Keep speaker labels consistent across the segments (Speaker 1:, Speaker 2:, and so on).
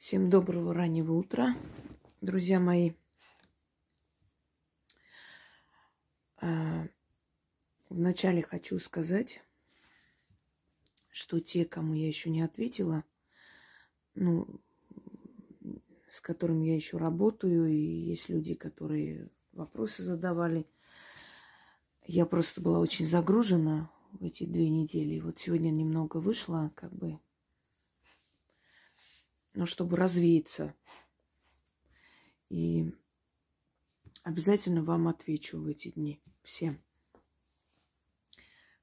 Speaker 1: Всем доброго раннего утра, друзья мои. А, вначале хочу сказать, что те, кому я еще не ответила, ну, с которыми я еще работаю, и есть люди, которые вопросы задавали. Я просто была очень загружена в эти две недели. Вот сегодня немного вышла, как бы но чтобы развеяться. И обязательно вам отвечу в эти дни. Всем.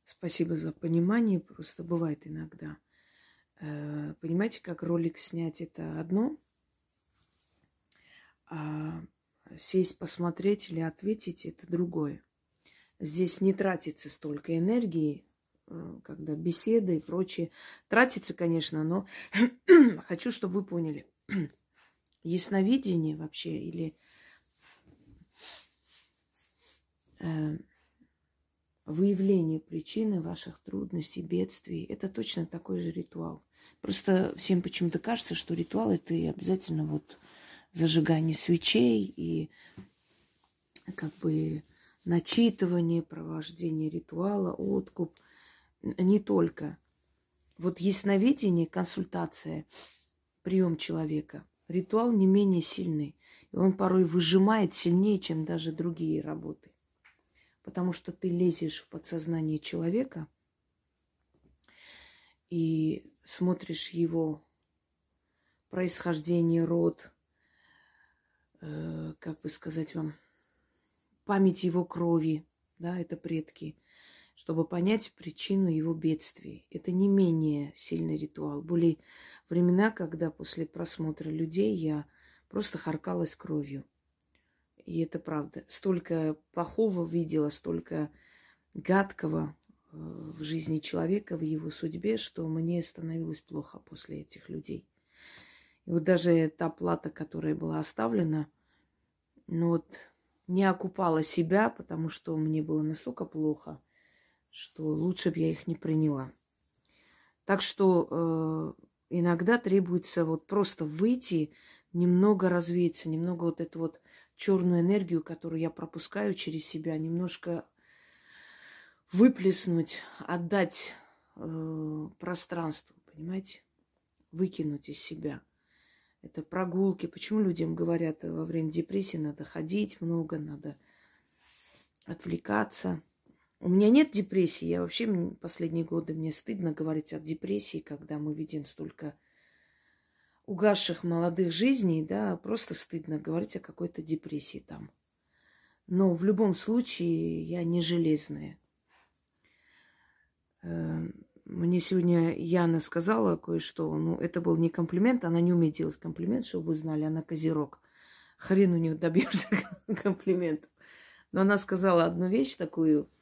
Speaker 1: Спасибо за понимание. Просто бывает иногда. Э, понимаете, как ролик снять это одно, а сесть, посмотреть или ответить это другое. Здесь не тратится столько энергии, когда беседы и прочее. Тратится, конечно, но хочу, чтобы вы поняли. Ясновидение вообще или э, выявление причины ваших трудностей, бедствий, это точно такой же ритуал. Просто всем почему-то кажется, что ритуал это и обязательно вот зажигание свечей и как бы начитывание, провождение ритуала, откуп – не только. Вот ясновидение, консультация, прием человека, ритуал не менее сильный. И он порой выжимает сильнее, чем даже другие работы. Потому что ты лезешь в подсознание человека и смотришь его происхождение, род, э, как бы сказать вам, память его крови, да, это предки – чтобы понять причину его бедствий. Это не менее сильный ритуал. Были времена, когда после просмотра людей я просто харкалась кровью. И это правда. Столько плохого видела, столько гадкого э, в жизни человека, в его судьбе, что мне становилось плохо после этих людей. И вот даже та плата, которая была оставлена, ну вот не окупала себя, потому что мне было настолько плохо – что лучше бы я их не приняла. Так что э, иногда требуется вот просто выйти, немного развеяться, немного вот эту вот черную энергию, которую я пропускаю через себя, немножко выплеснуть, отдать э, пространству, понимаете, выкинуть из себя. Это прогулки. Почему людям говорят во время депрессии надо ходить много, надо отвлекаться? У меня нет депрессии. Я вообще последние годы мне стыдно говорить о депрессии, когда мы видим столько угасших молодых жизней, да, просто стыдно говорить о какой-то депрессии там. Но в любом случае я не железная. Эм, мне сегодня Яна сказала кое-что. Ну, это был не комплимент, она не умеет делать комплимент, чтобы вы знали, она козерог. Хрен у нее добьешься комплимент. Но она сказала одну вещь такую –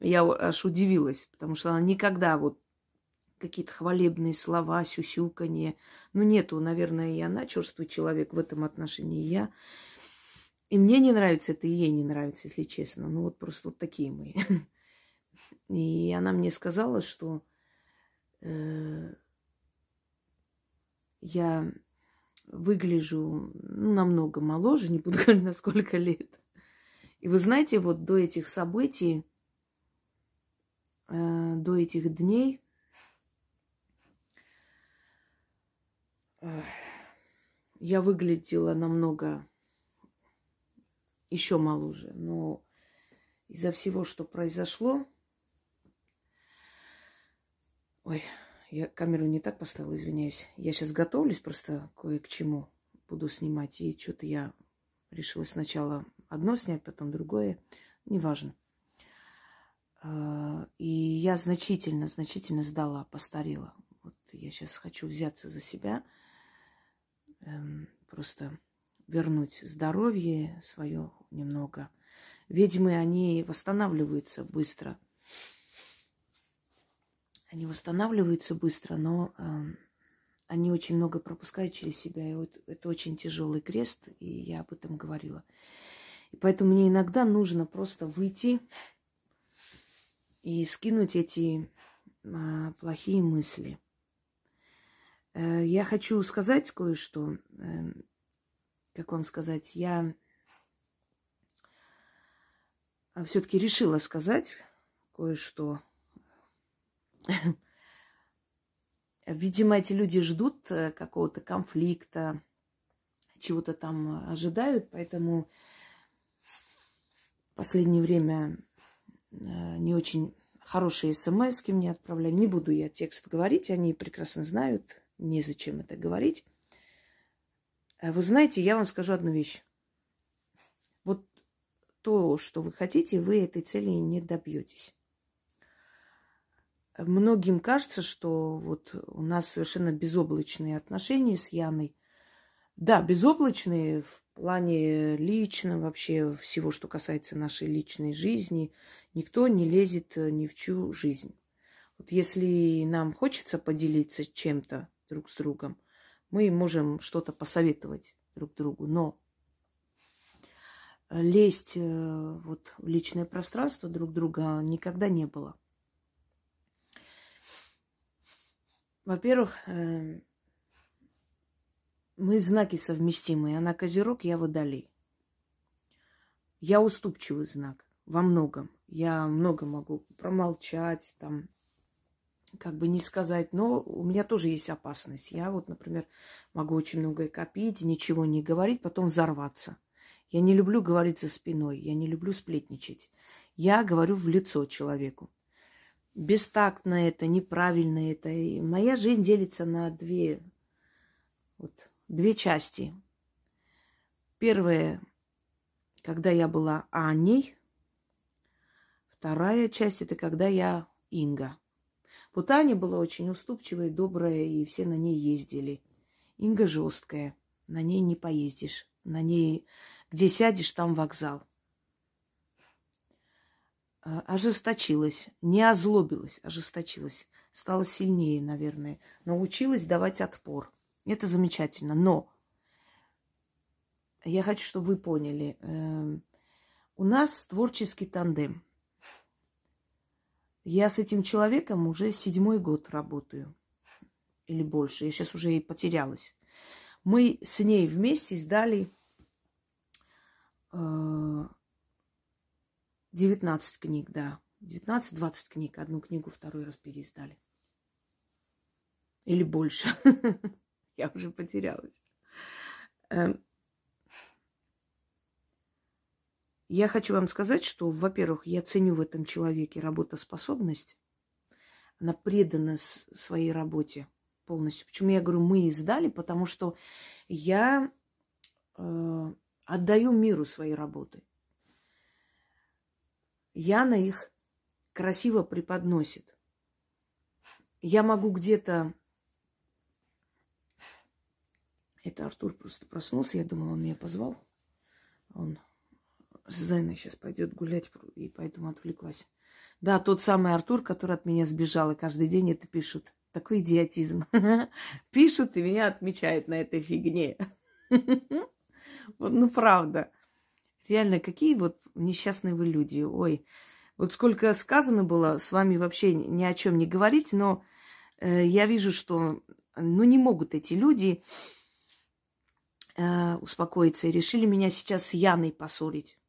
Speaker 1: я аж удивилась, потому что она никогда вот какие-то хвалебные слова, сюсюканье. Ну, нету, наверное, и она черствый человек в этом отношении, я. И мне не нравится это, и ей не нравится, если честно. Ну, вот просто вот такие мы. И она мне сказала, что э, я выгляжу ну, намного моложе, не буду говорить, на сколько лет. И вы знаете, вот до этих событий э, до этих дней я выглядела намного еще моложе, но из-за всего, что произошло, ой, я камеру не так поставила, извиняюсь. Я сейчас готовлюсь просто кое к чему буду снимать. И что-то я решила сначала одно снять, потом другое. Неважно. А, и я значительно, значительно сдала, постарела. Вот я сейчас хочу взяться за себя, эм, просто вернуть здоровье свое немного. Ведьмы, они восстанавливаются быстро. Они восстанавливаются быстро, но э, они очень много пропускают через себя. И вот это очень тяжелый крест, и я об этом говорила. И поэтому мне иногда нужно просто выйти и скинуть эти а, плохие мысли. Э, я хочу сказать кое-что. Эм, как вам сказать? Я все-таки решила сказать кое-что. Видимо, эти люди ждут э, какого-то конфликта, чего-то там ожидают, поэтому в последнее время э, не очень хорошие смс мне отправляли. Не буду я текст говорить, они прекрасно знают, незачем это говорить. А вы знаете, я вам скажу одну вещь. Вот то, что вы хотите, вы этой цели не добьетесь. Многим кажется, что вот у нас совершенно безоблачные отношения с Яной. Да, безоблачные в плане личном, вообще всего, что касается нашей личной жизни. Никто не лезет ни в чью жизнь. Вот если нам хочется поделиться чем-то друг с другом, мы можем что-то посоветовать друг другу, но лезть э, вот в личное пространство друг друга никогда не было. Во-первых, э, мы знаки совместимые. Она козерог, я водолей. Я уступчивый знак во многом. Я много могу промолчать, там, как бы не сказать, но у меня тоже есть опасность. Я вот, например, могу очень многое копить, ничего не говорить, потом взорваться. Я не люблю говорить за спиной, я не люблю сплетничать. Я говорю в лицо человеку бестактно это, неправильно это. И моя жизнь делится на две, вот, две части. Первая, когда я была Аней. Вторая часть – это когда я Инга. Вот Аня была очень уступчивая, добрая, и все на ней ездили. Инга жесткая, на ней не поездишь. На ней, где сядешь, там вокзал. А, ожесточилась, не озлобилась, ожесточилась, стала сильнее, наверное, научилась давать отпор. Это замечательно. Но я хочу, чтобы вы поняли, э, у нас творческий тандем. Я с этим человеком уже седьмой год работаю. Или больше. Я сейчас уже и потерялась. Мы с ней вместе сдали э, 19 книг, да. 19-20 книг. Одну книгу второй раз переиздали. Или больше. Я уже потерялась. Эм. Я хочу вам сказать, что, во-первых, я ценю в этом человеке работоспособность. Она предана своей работе полностью. Почему я говорю, мы издали? Потому что я э, отдаю миру свои работы. Яна их красиво преподносит. Я могу где-то... Это Артур просто проснулся, я думала, он меня позвал. Он с Зайной сейчас пойдет гулять, и поэтому отвлеклась. Да, тот самый Артур, который от меня сбежал, и каждый день это пишут. Такой идиотизм. Пишут и меня отмечают на этой фигне. Ну, правда. Реально, какие вот несчастные вы люди. Ой, вот сколько сказано было, с вами вообще ни о чем не говорить, но э, я вижу, что ну, не могут эти люди э, успокоиться и решили меня сейчас с Яной поссорить.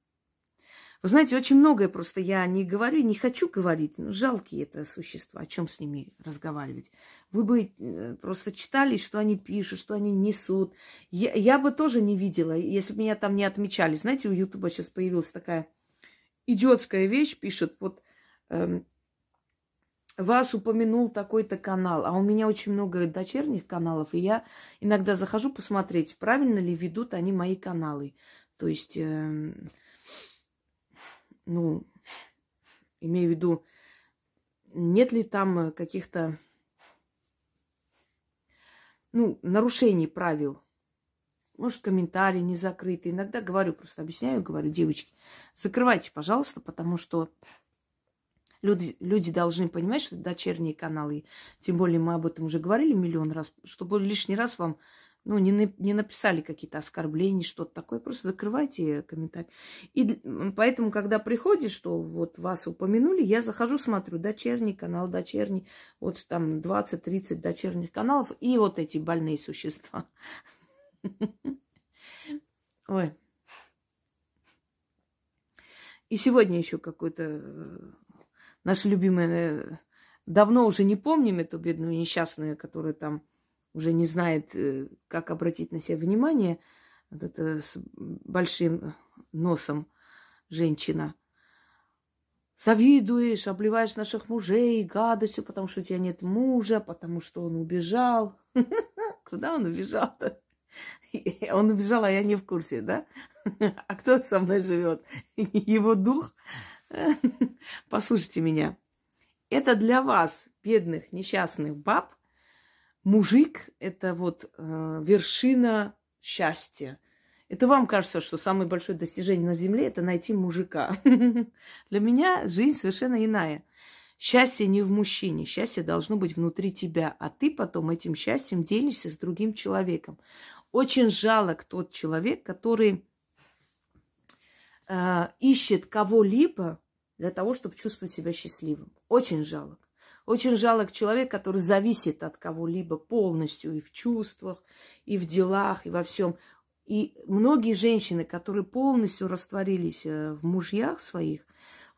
Speaker 1: Вы знаете, очень многое просто я не говорю, не хочу говорить. Ну, жалкие это существа, о чем с ними разговаривать. Вы бы э, просто читали, что они пишут, что они несут. Я, я бы тоже не видела, если бы меня там не отмечали. Знаете, у Ютуба сейчас появилась такая идиотская вещь, пишет, вот эм, вас упомянул такой-то канал, а у меня очень много дочерних каналов, и я иногда захожу посмотреть, правильно ли ведут они мои каналы. То есть... Эм, ну, имею в виду, нет ли там э, каких-то, ну, нарушений правил. Может, комментарии не закрыты. Иногда говорю, просто объясняю, говорю, девочки, закрывайте, пожалуйста, потому что люди, люди должны понимать, что дочерние каналы, тем более мы об этом уже говорили миллион раз, чтобы лишний раз вам ну, не, не написали какие-то оскорбления, что-то такое, просто закрывайте комментарий. И поэтому, когда приходит, что вот вас упомянули, я захожу, смотрю, дочерний канал, дочерний, вот там 20-30 дочерних каналов, и вот эти больные существа. Ой. И сегодня еще какой-то э, наш любимый, э, давно уже не помним эту бедную несчастную, которая там уже не знает, э, как обратить на себя внимание, вот это с большим носом женщина. Завидуешь, обливаешь наших мужей гадостью, потому что у тебя нет мужа, потому что он убежал. Куда он убежал-то? Он убежал, а я не в курсе, да? А кто со мной живет? Его дух? Послушайте меня. Это для вас, бедных, несчастных баб, мужик – это вот э, вершина счастья. Это вам кажется, что самое большое достижение на земле – это найти мужика. Для меня жизнь совершенно иная. Счастье не в мужчине, счастье должно быть внутри тебя, а ты потом этим счастьем делишься с другим человеком. Очень жалок тот человек, который э, ищет кого-либо для того, чтобы чувствовать себя счастливым. Очень жалок. Очень жалок человек, который зависит от кого-либо полностью и в чувствах, и в делах, и во всем. И многие женщины, которые полностью растворились э, в мужьях своих,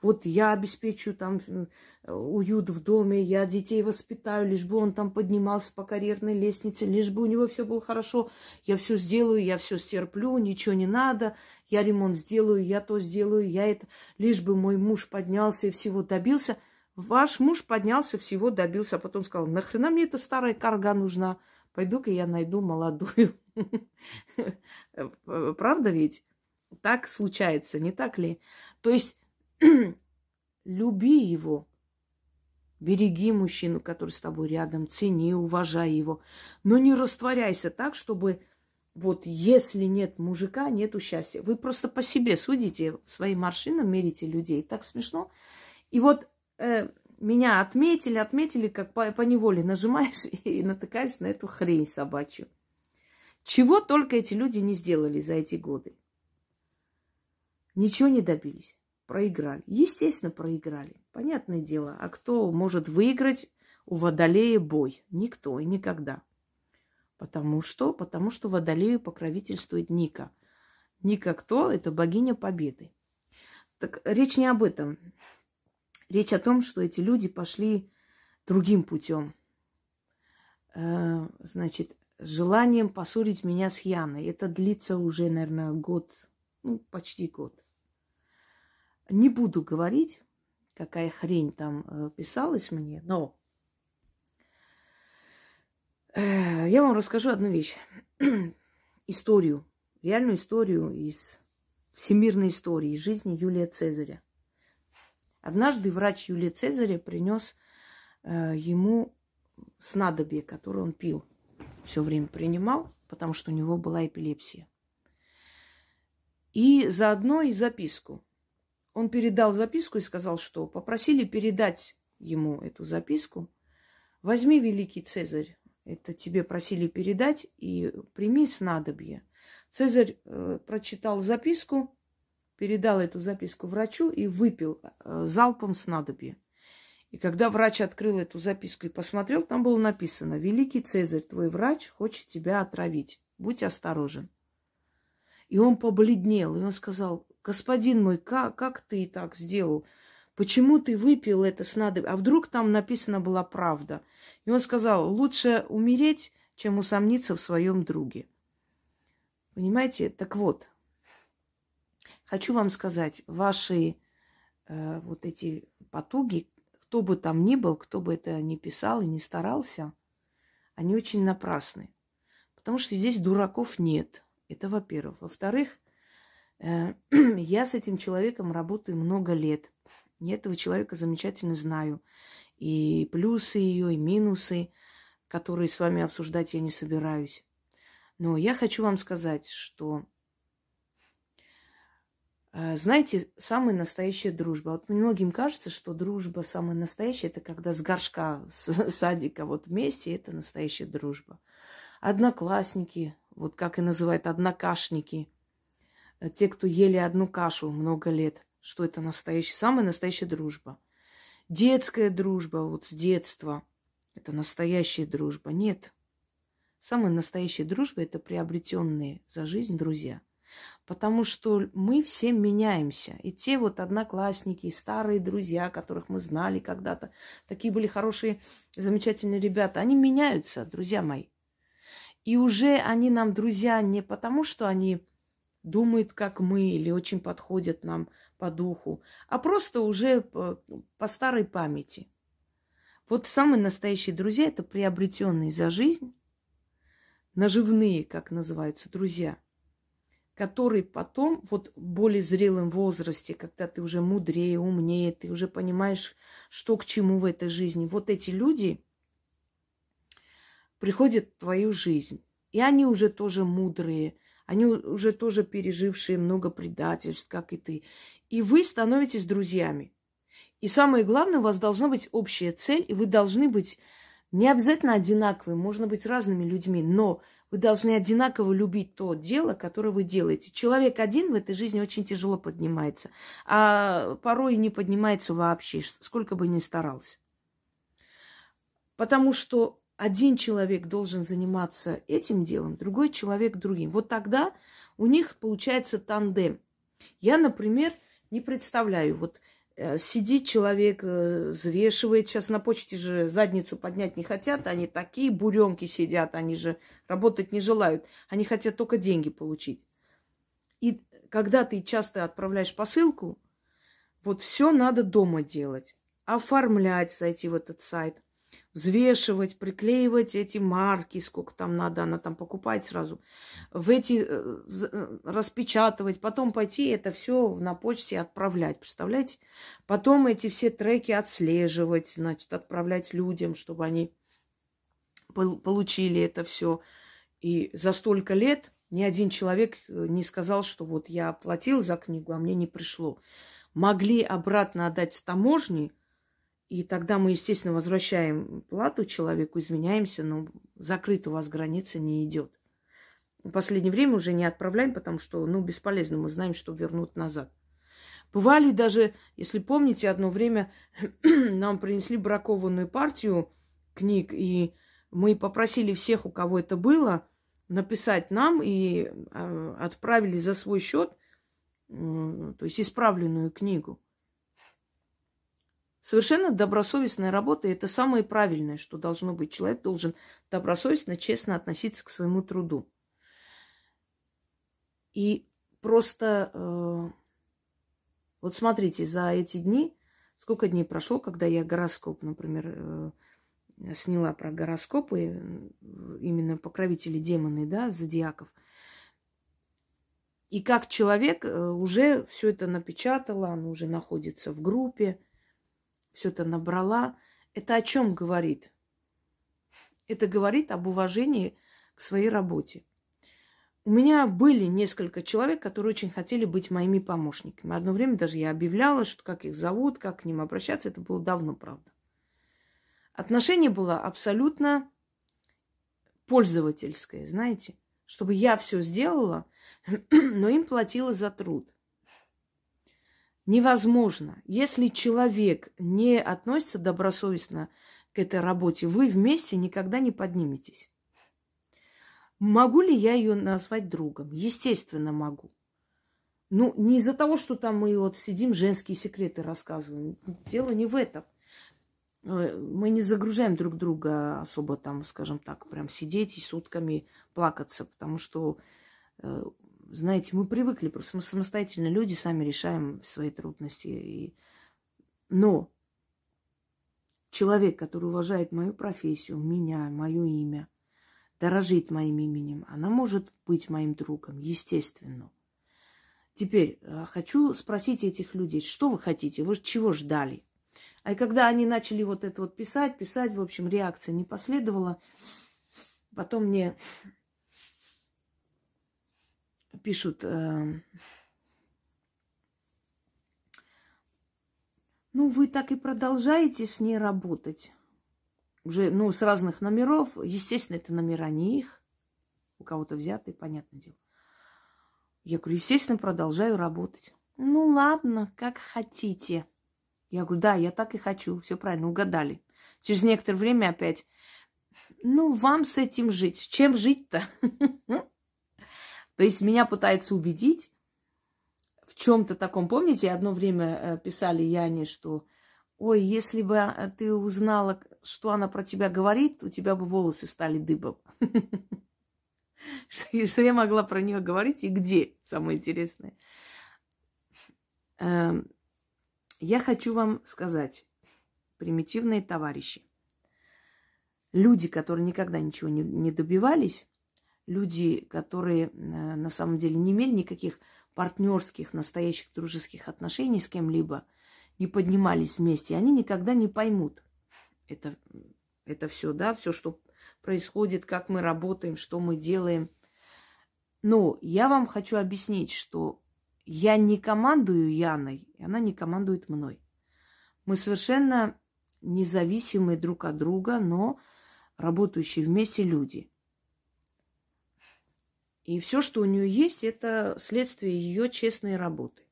Speaker 1: вот я обеспечу там э, уют в доме, я детей воспитаю, лишь бы он там поднимался по карьерной лестнице, лишь бы у него все было хорошо, я все сделаю, я все стерплю, ничего не надо, я ремонт сделаю, я то сделаю, я это, лишь бы мой муж поднялся и всего добился – Ваш муж поднялся, всего добился, а потом сказал, нахрена мне эта старая карга нужна? Пойду-ка я найду молодую. Правда ведь? Так случается, не так ли? То есть люби его, береги мужчину, который с тобой рядом, цени, уважай его, но не растворяйся так, чтобы вот если нет мужика, нету счастья. Вы просто по себе судите, своим маршинам мерите людей. Так смешно. И вот э, меня отметили, отметили, как по, по неволе нажимаешь и натыкаешься на эту хрень собачью. Чего только эти люди не сделали за эти годы. Ничего не добились. Проиграли. Естественно, проиграли. Понятное дело. А кто может выиграть у Водолея бой? Никто и никогда. Потому что? Потому что Водолею покровительствует Ника. Ника кто? Это богиня победы. Так речь не об этом. Речь о том, что эти люди пошли другим путем. Э, значит, желанием поссорить меня с Яной. Это длится уже, наверное, год, ну, почти год. Не буду говорить, какая хрень там э, писалась мне, но э, я вам расскажу одну вещь. историю, реальную историю из всемирной истории, из жизни Юлия Цезаря. Однажды врач Юлия Цезаря принес э, ему снадобье, которое он пил. Все время принимал, потому что у него была эпилепсия. И заодно и записку. Он передал записку и сказал, что попросили передать ему эту записку. Возьми, великий Цезарь, это тебе просили передать, и прими снадобье. Цезарь э, прочитал записку, передал эту записку врачу и выпил э, залпом снадобье. И когда врач открыл эту записку и посмотрел, там было написано, «Великий Цезарь, твой врач хочет тебя отравить. Будь осторожен». И он побледнел, и он сказал, «Господин мой, как, как ты так сделал? Почему ты выпил это снадобье? А вдруг там написана была правда?» И он сказал, «Лучше умереть, чем усомниться в своем друге». Понимаете? Так вот, Хочу вам сказать, ваши э, вот эти потуги, кто бы там ни был, кто бы это ни писал и не старался, они очень напрасны. Потому что здесь дураков нет. Это во-первых. Во-вторых, э, я с этим человеком работаю много лет. Я этого человека замечательно знаю. И плюсы ее, и минусы, которые с вами обсуждать я не собираюсь. Но я хочу вам сказать, что знаете, самая настоящая дружба. Вот многим кажется, что дружба самая настоящая, это когда с горшка, с садика вот вместе, это настоящая дружба. одноклассники, вот как и называют однокашники, э, те, кто ели одну кашу много лет, что это настоящая, самая настоящая дружба. Детская дружба, вот с детства, это настоящая дружба. Нет. Самая настоящая дружба – это приобретенные за жизнь друзья – Потому что мы все меняемся. И те вот одноклассники, старые друзья, которых мы знали когда-то, такие были хорошие, замечательные ребята, они меняются, друзья мои. И уже они нам друзья не потому, что они думают, как мы, или очень подходят нам по духу, а просто уже по, по старой памяти. Вот самые настоящие друзья – это приобретенные за жизнь, наживные, как называются, друзья – который потом, вот в более зрелом возрасте, когда ты уже мудрее, умнее, ты уже понимаешь, что к чему в этой жизни, вот эти люди приходят в твою жизнь. И они уже тоже мудрые, они уже тоже пережившие много предательств, как и ты. И вы становитесь друзьями. И самое главное, у вас должна быть общая цель, и вы должны быть не обязательно одинаковыми, можно быть разными людьми, но вы должны одинаково любить то дело, которое вы делаете. Человек один в этой жизни очень тяжело поднимается, а порой не поднимается вообще, сколько бы ни старался. Потому что один человек должен заниматься этим делом, другой человек другим. Вот тогда у них получается тандем. Я, например, не представляю, вот сидит человек, э, взвешивает. Сейчас на почте же задницу поднять не хотят. Они такие буренки сидят, они же работать не желают. Они хотят только деньги получить. И когда ты часто отправляешь посылку, вот все надо дома делать. Оформлять, зайти в этот сайт – взвешивать, приклеивать эти марки, сколько там надо, она там покупает сразу, в эти э, э, распечатывать, потом пойти это все на почте отправлять, представляете? Потом эти все треки отслеживать, значит, отправлять людям, чтобы они получили это все. И за столько лет ни один человек э, не сказал, что вот я оплатил за книгу, а мне не пришло. Могли обратно отдать с таможни – и тогда мы, естественно, возвращаем плату человеку, извиняемся, но закрыта у вас граница не идет. В последнее время уже не отправляем, потому что, ну, бесполезно, мы знаем, что вернут назад. Бывали даже, если помните, одно время нам принесли бракованную партию книг, и мы попросили всех, у кого это было, написать нам и э, отправили за свой счет, э, то есть исправленную книгу. Совершенно добросовестная работа – это самое правильное, что должно быть. Человек должен добросовестно, честно относиться к своему труду. И просто э, вот смотрите, за эти дни, сколько дней прошло, когда я гороскоп, например, э, сняла про гороскопы, э, именно покровители демоны, да, зодиаков. И как человек э, уже все это напечатала, оно уже находится в группе – все это набрала. Это о чем говорит? Это говорит об уважении к своей работе. У меня были несколько человек, которые очень хотели быть моими помощниками. Одно время даже я объявляла, что как их зовут, как к ним обращаться. Это было давно, правда. Отношение было абсолютно пользовательское, знаете, чтобы я все сделала, но им платила за труд невозможно. Если человек не относится добросовестно к этой работе, вы вместе никогда не подниметесь. Могу ли я ее назвать другом? Естественно, могу. Ну, не из-за того, что там мы вот сидим, женские секреты рассказываем. Дело не в этом. Э, мы не загружаем друг друга особо там, скажем так, прям сидеть и сутками плакаться, потому что э, знаете, мы привыкли, просто мы самостоятельно люди, сами решаем свои трудности. И... Но человек, который уважает мою профессию, меня, мое имя, дорожит моим именем, она может быть моим другом, естественно. Теперь э, хочу спросить этих людей, что вы хотите, вы чего ждали? А когда они начали вот это вот писать, писать, в общем, реакция не последовала. Потом мне пишут, э, ну, вы так и продолжаете с ней работать. Уже, ну, с разных номеров. Естественно, это номера не их. у кого-то взятые, понятное дело. Я говорю, естественно, продолжаю работать. Ну ладно, как хотите. Я говорю, да, я так и хочу. Все правильно, угадали. Через некоторое время опять, ну, вам с этим жить. С чем жить-то? То есть меня пытается убедить в чем-то таком. Помните, одно время э, писали Яне, что ой, если бы э, ты узнала, что она про тебя говорит, у тебя бы волосы стали дыбом. Что я могла про нее говорить и где, самое интересное. Эм, я хочу вам сказать, примитивные товарищи, люди, которые никогда ничего не добивались, люди, которые э, на самом деле не имели никаких партнерских, настоящих дружеских отношений с кем-либо, не поднимались вместе, они никогда не поймут это, это все, да, все, что происходит, как мы работаем, что мы делаем. Но я вам хочу объяснить, что я не командую Яной, и она не командует мной. Мы совершенно независимые друг от друга, но работающие вместе люди. И все, что у нее есть, это следствие ее честной работы.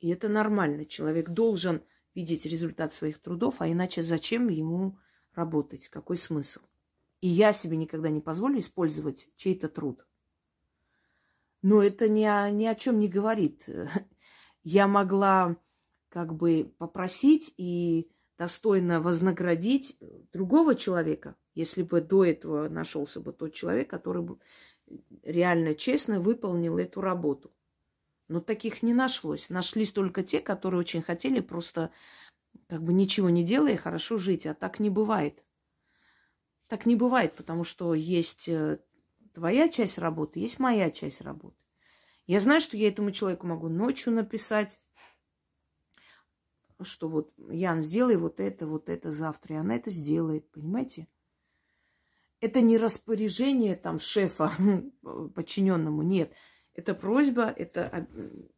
Speaker 1: И это нормально. Человек должен видеть результат своих трудов, а иначе зачем ему работать? Какой смысл? И я себе никогда не позволю использовать чей-то труд. Но это ни о, ни о чем не говорит. Я могла как бы попросить и достойно вознаградить другого человека, если бы до этого нашелся бы тот человек, который бы реально честно выполнил эту работу. Но таких не нашлось. Нашлись только те, которые очень хотели просто как бы ничего не делая, хорошо жить. А так не бывает. Так не бывает, потому что есть э, твоя часть работы, есть моя часть работы. Я знаю, что я этому человеку могу ночью написать, что вот, Ян, сделай вот это, вот это завтра, и она это сделает, понимаете? Это не распоряжение там шефа подчиненному, нет. Это просьба, это,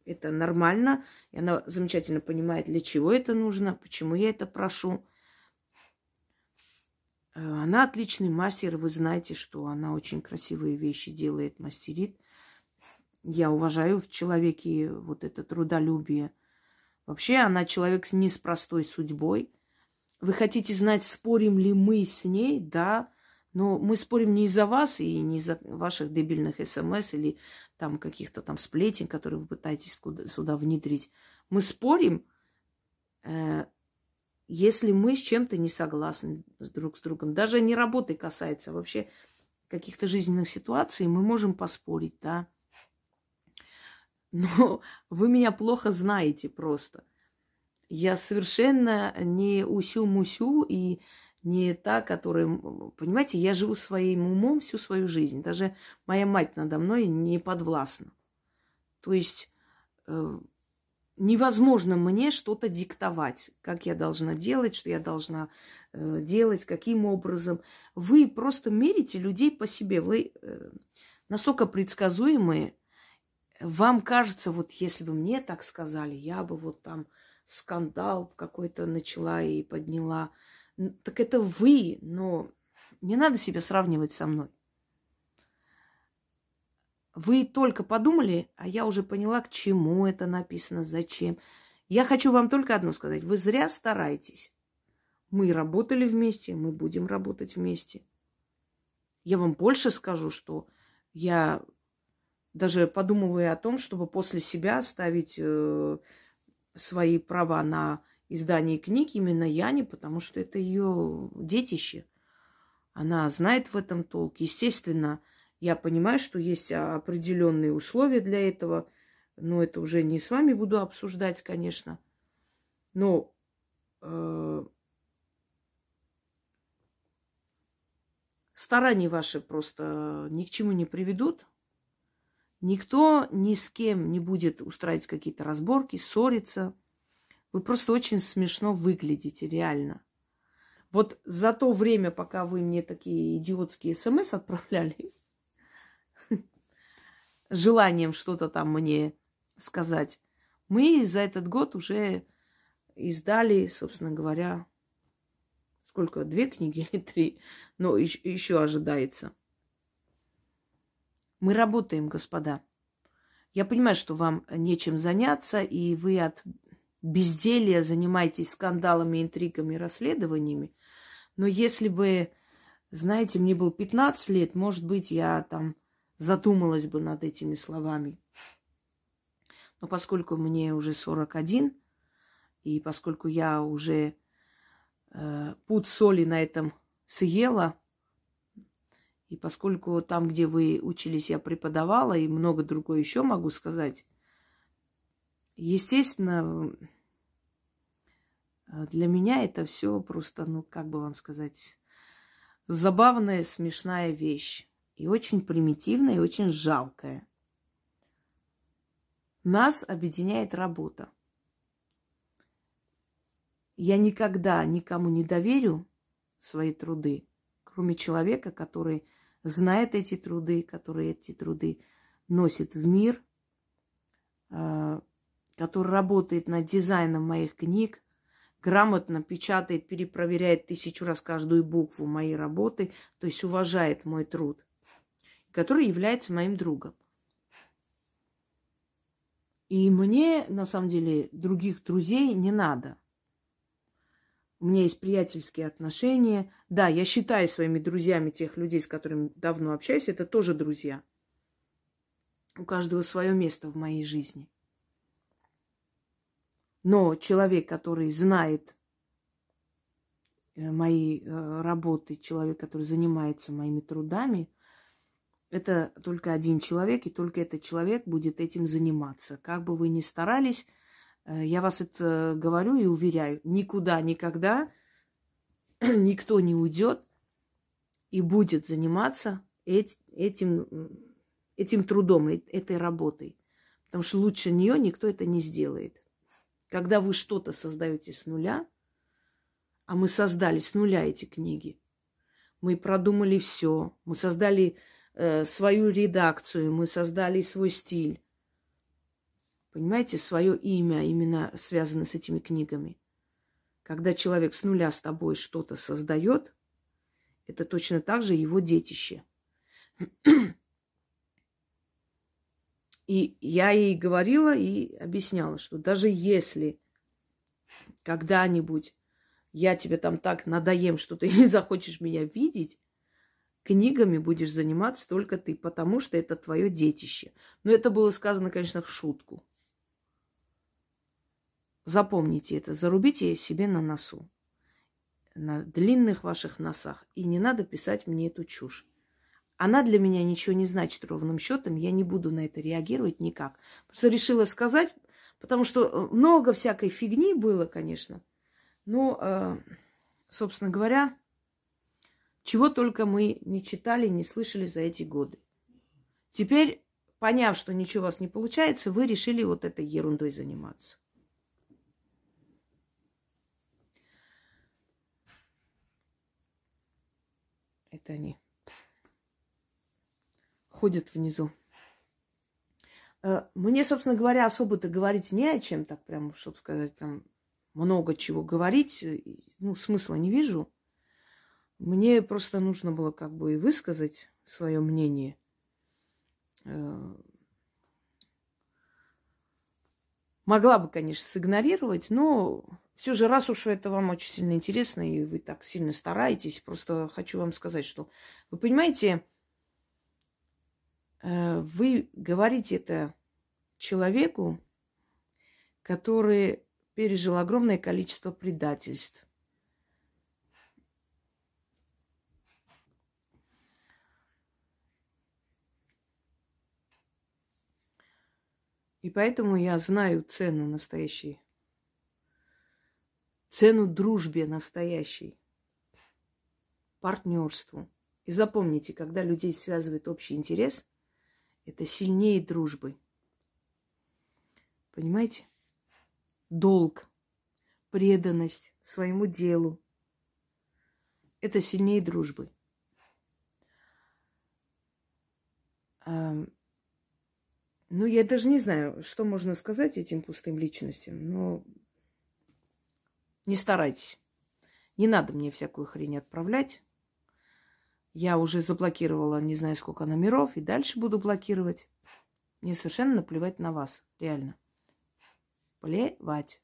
Speaker 1: это нормально, и она замечательно понимает, для чего это нужно, почему я это прошу. Э, она отличный мастер, вы знаете, что она очень красивые вещи делает, мастерит. Я уважаю в человеке вот это трудолюбие. Вообще она человек с простой судьбой. Вы хотите знать, спорим ли мы с ней? Да. Но мы спорим не из-за вас и не из-за ваших дебильных смс или там каких-то там сплетен, которые вы пытаетесь сюда внедрить. Мы спорим, э, если мы с чем-то не согласны друг с другом. Даже не работы касается, а вообще каких-то жизненных ситуаций мы можем поспорить, да. Но вы меня плохо знаете просто. Я совершенно не усю-мусю и не та, которая... Понимаете, я живу своим умом всю свою жизнь. Даже моя мать надо мной не подвластна. То есть э, невозможно мне что-то диктовать, как я должна делать, что я должна э, делать, каким образом. Вы просто мерите людей по себе. Вы э, настолько предсказуемые. Вам кажется, вот если бы мне так сказали, я бы вот там скандал какой-то начала и подняла. Так это вы, но не надо себя сравнивать со мной. Вы только подумали, а я уже поняла, к чему это написано, зачем. Я хочу вам только одно сказать. Вы зря стараетесь. Мы работали вместе, мы будем работать вместе. Я вам больше скажу, что я даже подумываю о том, чтобы после себя оставить э, свои права на издании книг именно Яне, потому что это ее детище. Она знает в этом толк. Естественно, я понимаю, что есть определенные условия для этого, но это уже не с вами буду обсуждать, конечно. Но э, старания ваши просто ни к чему не приведут. Никто ни с кем не будет устраивать какие-то разборки, ссориться – вы просто очень смешно выглядите, реально. Вот за то время, пока вы мне такие идиотские смс отправляли, желанием что-то там мне сказать, мы за этот год уже издали, собственно говоря, сколько, две книги или три, но еще ожидается. Мы работаем, господа. Я понимаю, что вам нечем заняться, и вы от безделья занимаетесь скандалами, интригами, расследованиями. Но если бы, знаете, мне было 15 лет, может быть, я там задумалась бы над этими словами. Но поскольку мне уже 41, и поскольку я уже э, пуд соли на этом съела, и поскольку там, где вы учились, я преподавала, и много другое еще могу сказать, естественно, для меня это все просто, ну, как бы вам сказать, забавная, смешная вещь. И очень примитивная, и очень жалкая. Нас объединяет работа. Я никогда никому не доверю свои труды, кроме человека, который знает эти труды, который эти труды носит в мир, а, который работает над дизайном моих книг, грамотно печатает, перепроверяет тысячу раз каждую букву моей работы, то есть уважает мой труд, который является моим другом. И мне, на самом деле, других друзей не надо. У меня есть приятельские отношения. Да, я считаю своими друзьями тех людей, с которыми давно общаюсь, это тоже друзья. У каждого свое место в моей жизни. Но человек, который знает э, мои э, работы, человек, который занимается моими трудами, это только один человек, и только этот человек будет этим заниматься. Как бы вы ни старались, Э, я вас это говорю и уверяю, никуда, никогда никто не уйдет и будет заниматься этим, этим трудом, этой работой. Потому что лучше нее никто это не сделает. Когда вы что-то создаете с нуля, а мы создали с нуля эти книги, мы продумали все, мы создали э, свою редакцию, мы создали свой стиль, Понимаете, свое имя именно связано с этими книгами. Когда человек с нуля с тобой что-то создает, это точно так же его детище. И я ей говорила и объясняла, что даже если когда-нибудь я тебе там так надоем, что ты не захочешь меня видеть, книгами будешь заниматься только ты, потому что это твое детище. Но это было сказано, конечно, в шутку. Запомните это, зарубите себе на носу, на длинных ваших носах. И не надо писать мне эту чушь. Она для меня ничего не значит ровным счетом, я не буду на это реагировать никак. Просто решила сказать, потому что э, много всякой фигни было, конечно. Но, э, собственно говоря, чего только мы не читали, не слышали за эти годы. Теперь, поняв, что ничего у вас не получается, вы решили вот этой ерундой заниматься. Это они ходят внизу. Э, мне, собственно говоря, особо-то говорить не о чем, так прям, чтобы сказать, прям много чего говорить, э, ну, смысла не вижу. Мне просто нужно было как бы высказать свое мнение. Э, могла бы, конечно, сигнорировать, но все же, раз уж это вам очень сильно интересно, и вы так сильно стараетесь, просто хочу вам сказать, что вы понимаете, вы говорите это человеку, который пережил огромное количество предательств. И поэтому я знаю цену настоящей цену дружбе настоящей, партнерству. И запомните, когда людей связывает общий интерес, это сильнее дружбы. Понимаете? Долг, преданность своему делу. Это сильнее дружбы. Ну, я даже не знаю, что можно сказать этим пустым личностям, но не старайтесь. Не надо мне всякую хрень отправлять. Я уже заблокировала не знаю сколько номеров и дальше буду блокировать. Мне совершенно наплевать на вас, реально. Плевать.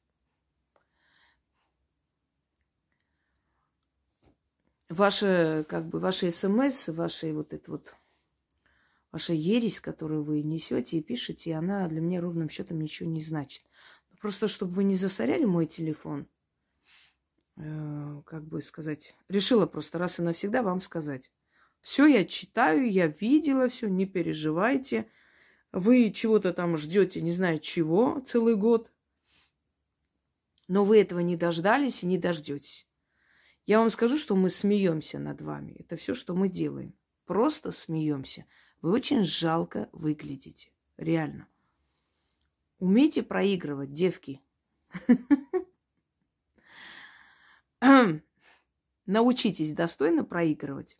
Speaker 1: Ваши, как бы, ваши смс, ваши вот это вот, ваша ересь, которую вы несете и пишете, она для меня ровным счетом ничего не значит. Просто чтобы вы не засоряли мой телефон, э, как бы сказать, решила просто раз и навсегда вам сказать. Все я читаю, я видела все, не переживайте. Вы чего-то там ждете, не знаю чего, целый год. Но вы этого не дождались и не дождетесь. Я вам скажу, что мы смеемся над вами. Это все, что мы делаем. Просто смеемся. Вы очень жалко выглядите. Реально. Умейте проигрывать, девки. Научитесь достойно проигрывать.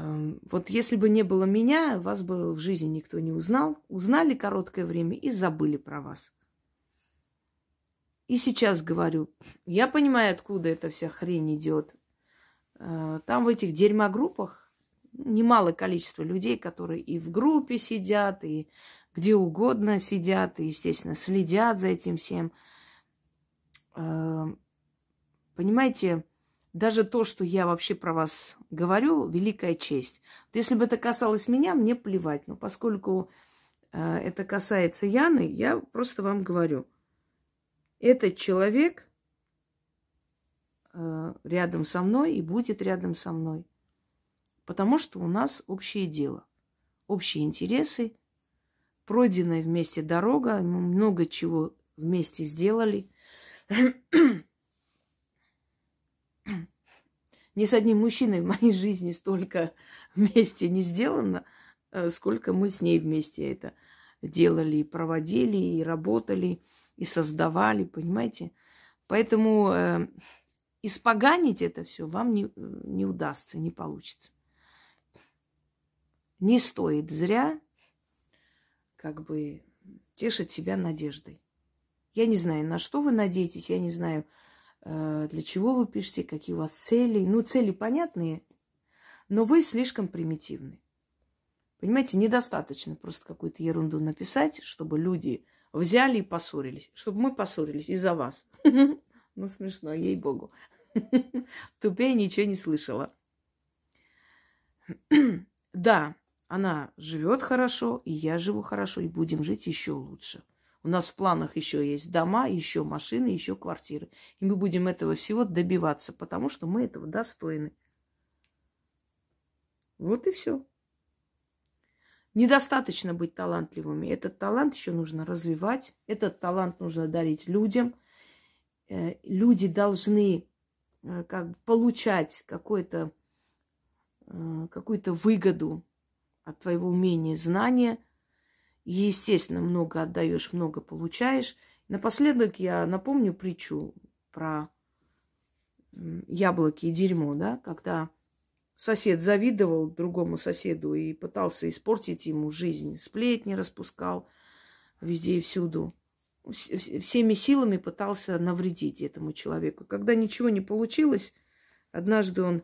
Speaker 1: Эм, вот если бы не было меня, вас бы в жизни никто не узнал. Узнали короткое время и забыли про вас. И сейчас говорю, я понимаю, откуда эта вся хрень идет. Э, там в этих дерьмогруппах немалое количество людей, которые и в группе сидят, и где угодно сидят, и, естественно, следят за этим всем. Э, понимаете, даже то, что я вообще про вас говорю, великая честь. Вот если бы это касалось меня, мне плевать. Но поскольку э, это касается Яны, я просто вам говорю. Этот человек э, рядом со мной и будет рядом со мной. Потому что у нас общее дело, общие интересы, пройденная вместе дорога, много чего вместе сделали. Ни с одним мужчиной в моей жизни столько вместе не сделано, э, сколько мы с ней вместе это делали, и проводили, и работали, и создавали, понимаете? Поэтому э, испоганить это все вам не, не удастся, не получится. Не стоит зря как бы тешить себя надеждой. Я не знаю, на что вы надеетесь, я не знаю, для чего вы пишете, какие у вас цели. Ну, цели понятные, но вы слишком примитивны. Понимаете, недостаточно просто какую-то ерунду написать, чтобы люди взяли и поссорились. Чтобы мы поссорились из-за вас. Ну, смешно, ей-богу. Тупее ничего не слышала. Да, она живет хорошо, и я живу хорошо, и будем жить еще лучше. У нас в планах еще есть дома, еще машины, еще квартиры. И мы будем этого всего добиваться, потому что мы этого достойны. Вот и все. Недостаточно быть талантливыми. Этот талант еще нужно развивать. Этот талант нужно дарить людям. Э, люди должны э, как получать какую-то э, какую-то выгоду от твоего умения, знания – естественно, много отдаешь, много получаешь. Напоследок я напомню притчу про яблоки и дерьмо, да, когда сосед завидовал другому соседу и пытался испортить ему жизнь, сплетни распускал везде и всюду, всеми силами пытался навредить этому человеку. Когда ничего не получилось, однажды он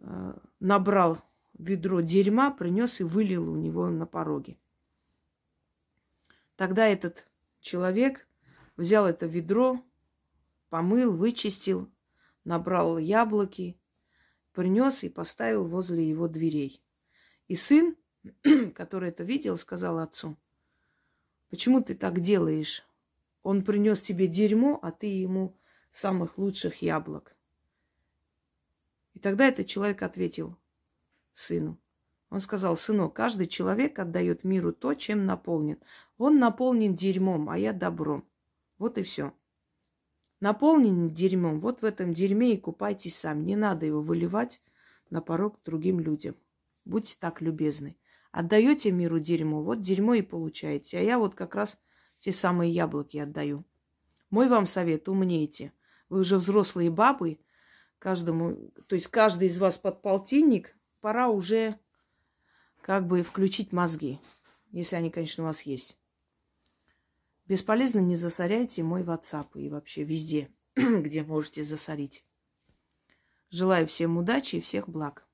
Speaker 1: э, набрал ведро дерьма, принес и вылил у него на пороге. Тогда этот человек взял это ведро, помыл, вычистил, набрал яблоки, принес и поставил возле его дверей. И сын, который это видел, сказал отцу, почему ты так делаешь? Он принес тебе дерьмо, а ты ему самых лучших яблок. И тогда этот человек ответил сыну, он сказал, сынок, каждый человек отдает миру то, чем наполнен. Он наполнен дерьмом, а я добром. Вот и все. Наполнен дерьмом, вот в этом дерьме и купайтесь сами. Не надо его выливать на порог другим людям. Будьте так любезны. Отдаете миру дерьмо, вот дерьмо и получаете. А я вот как раз те самые яблоки отдаю. Мой вам совет, умнейте. Вы уже взрослые бабы, каждому, то есть каждый из вас под полтинник, пора уже как бы включить мозги, если они, конечно, у вас есть. Бесполезно не засоряйте мой WhatsApp и вообще везде, где можете засорить. Желаю всем удачи и всех благ.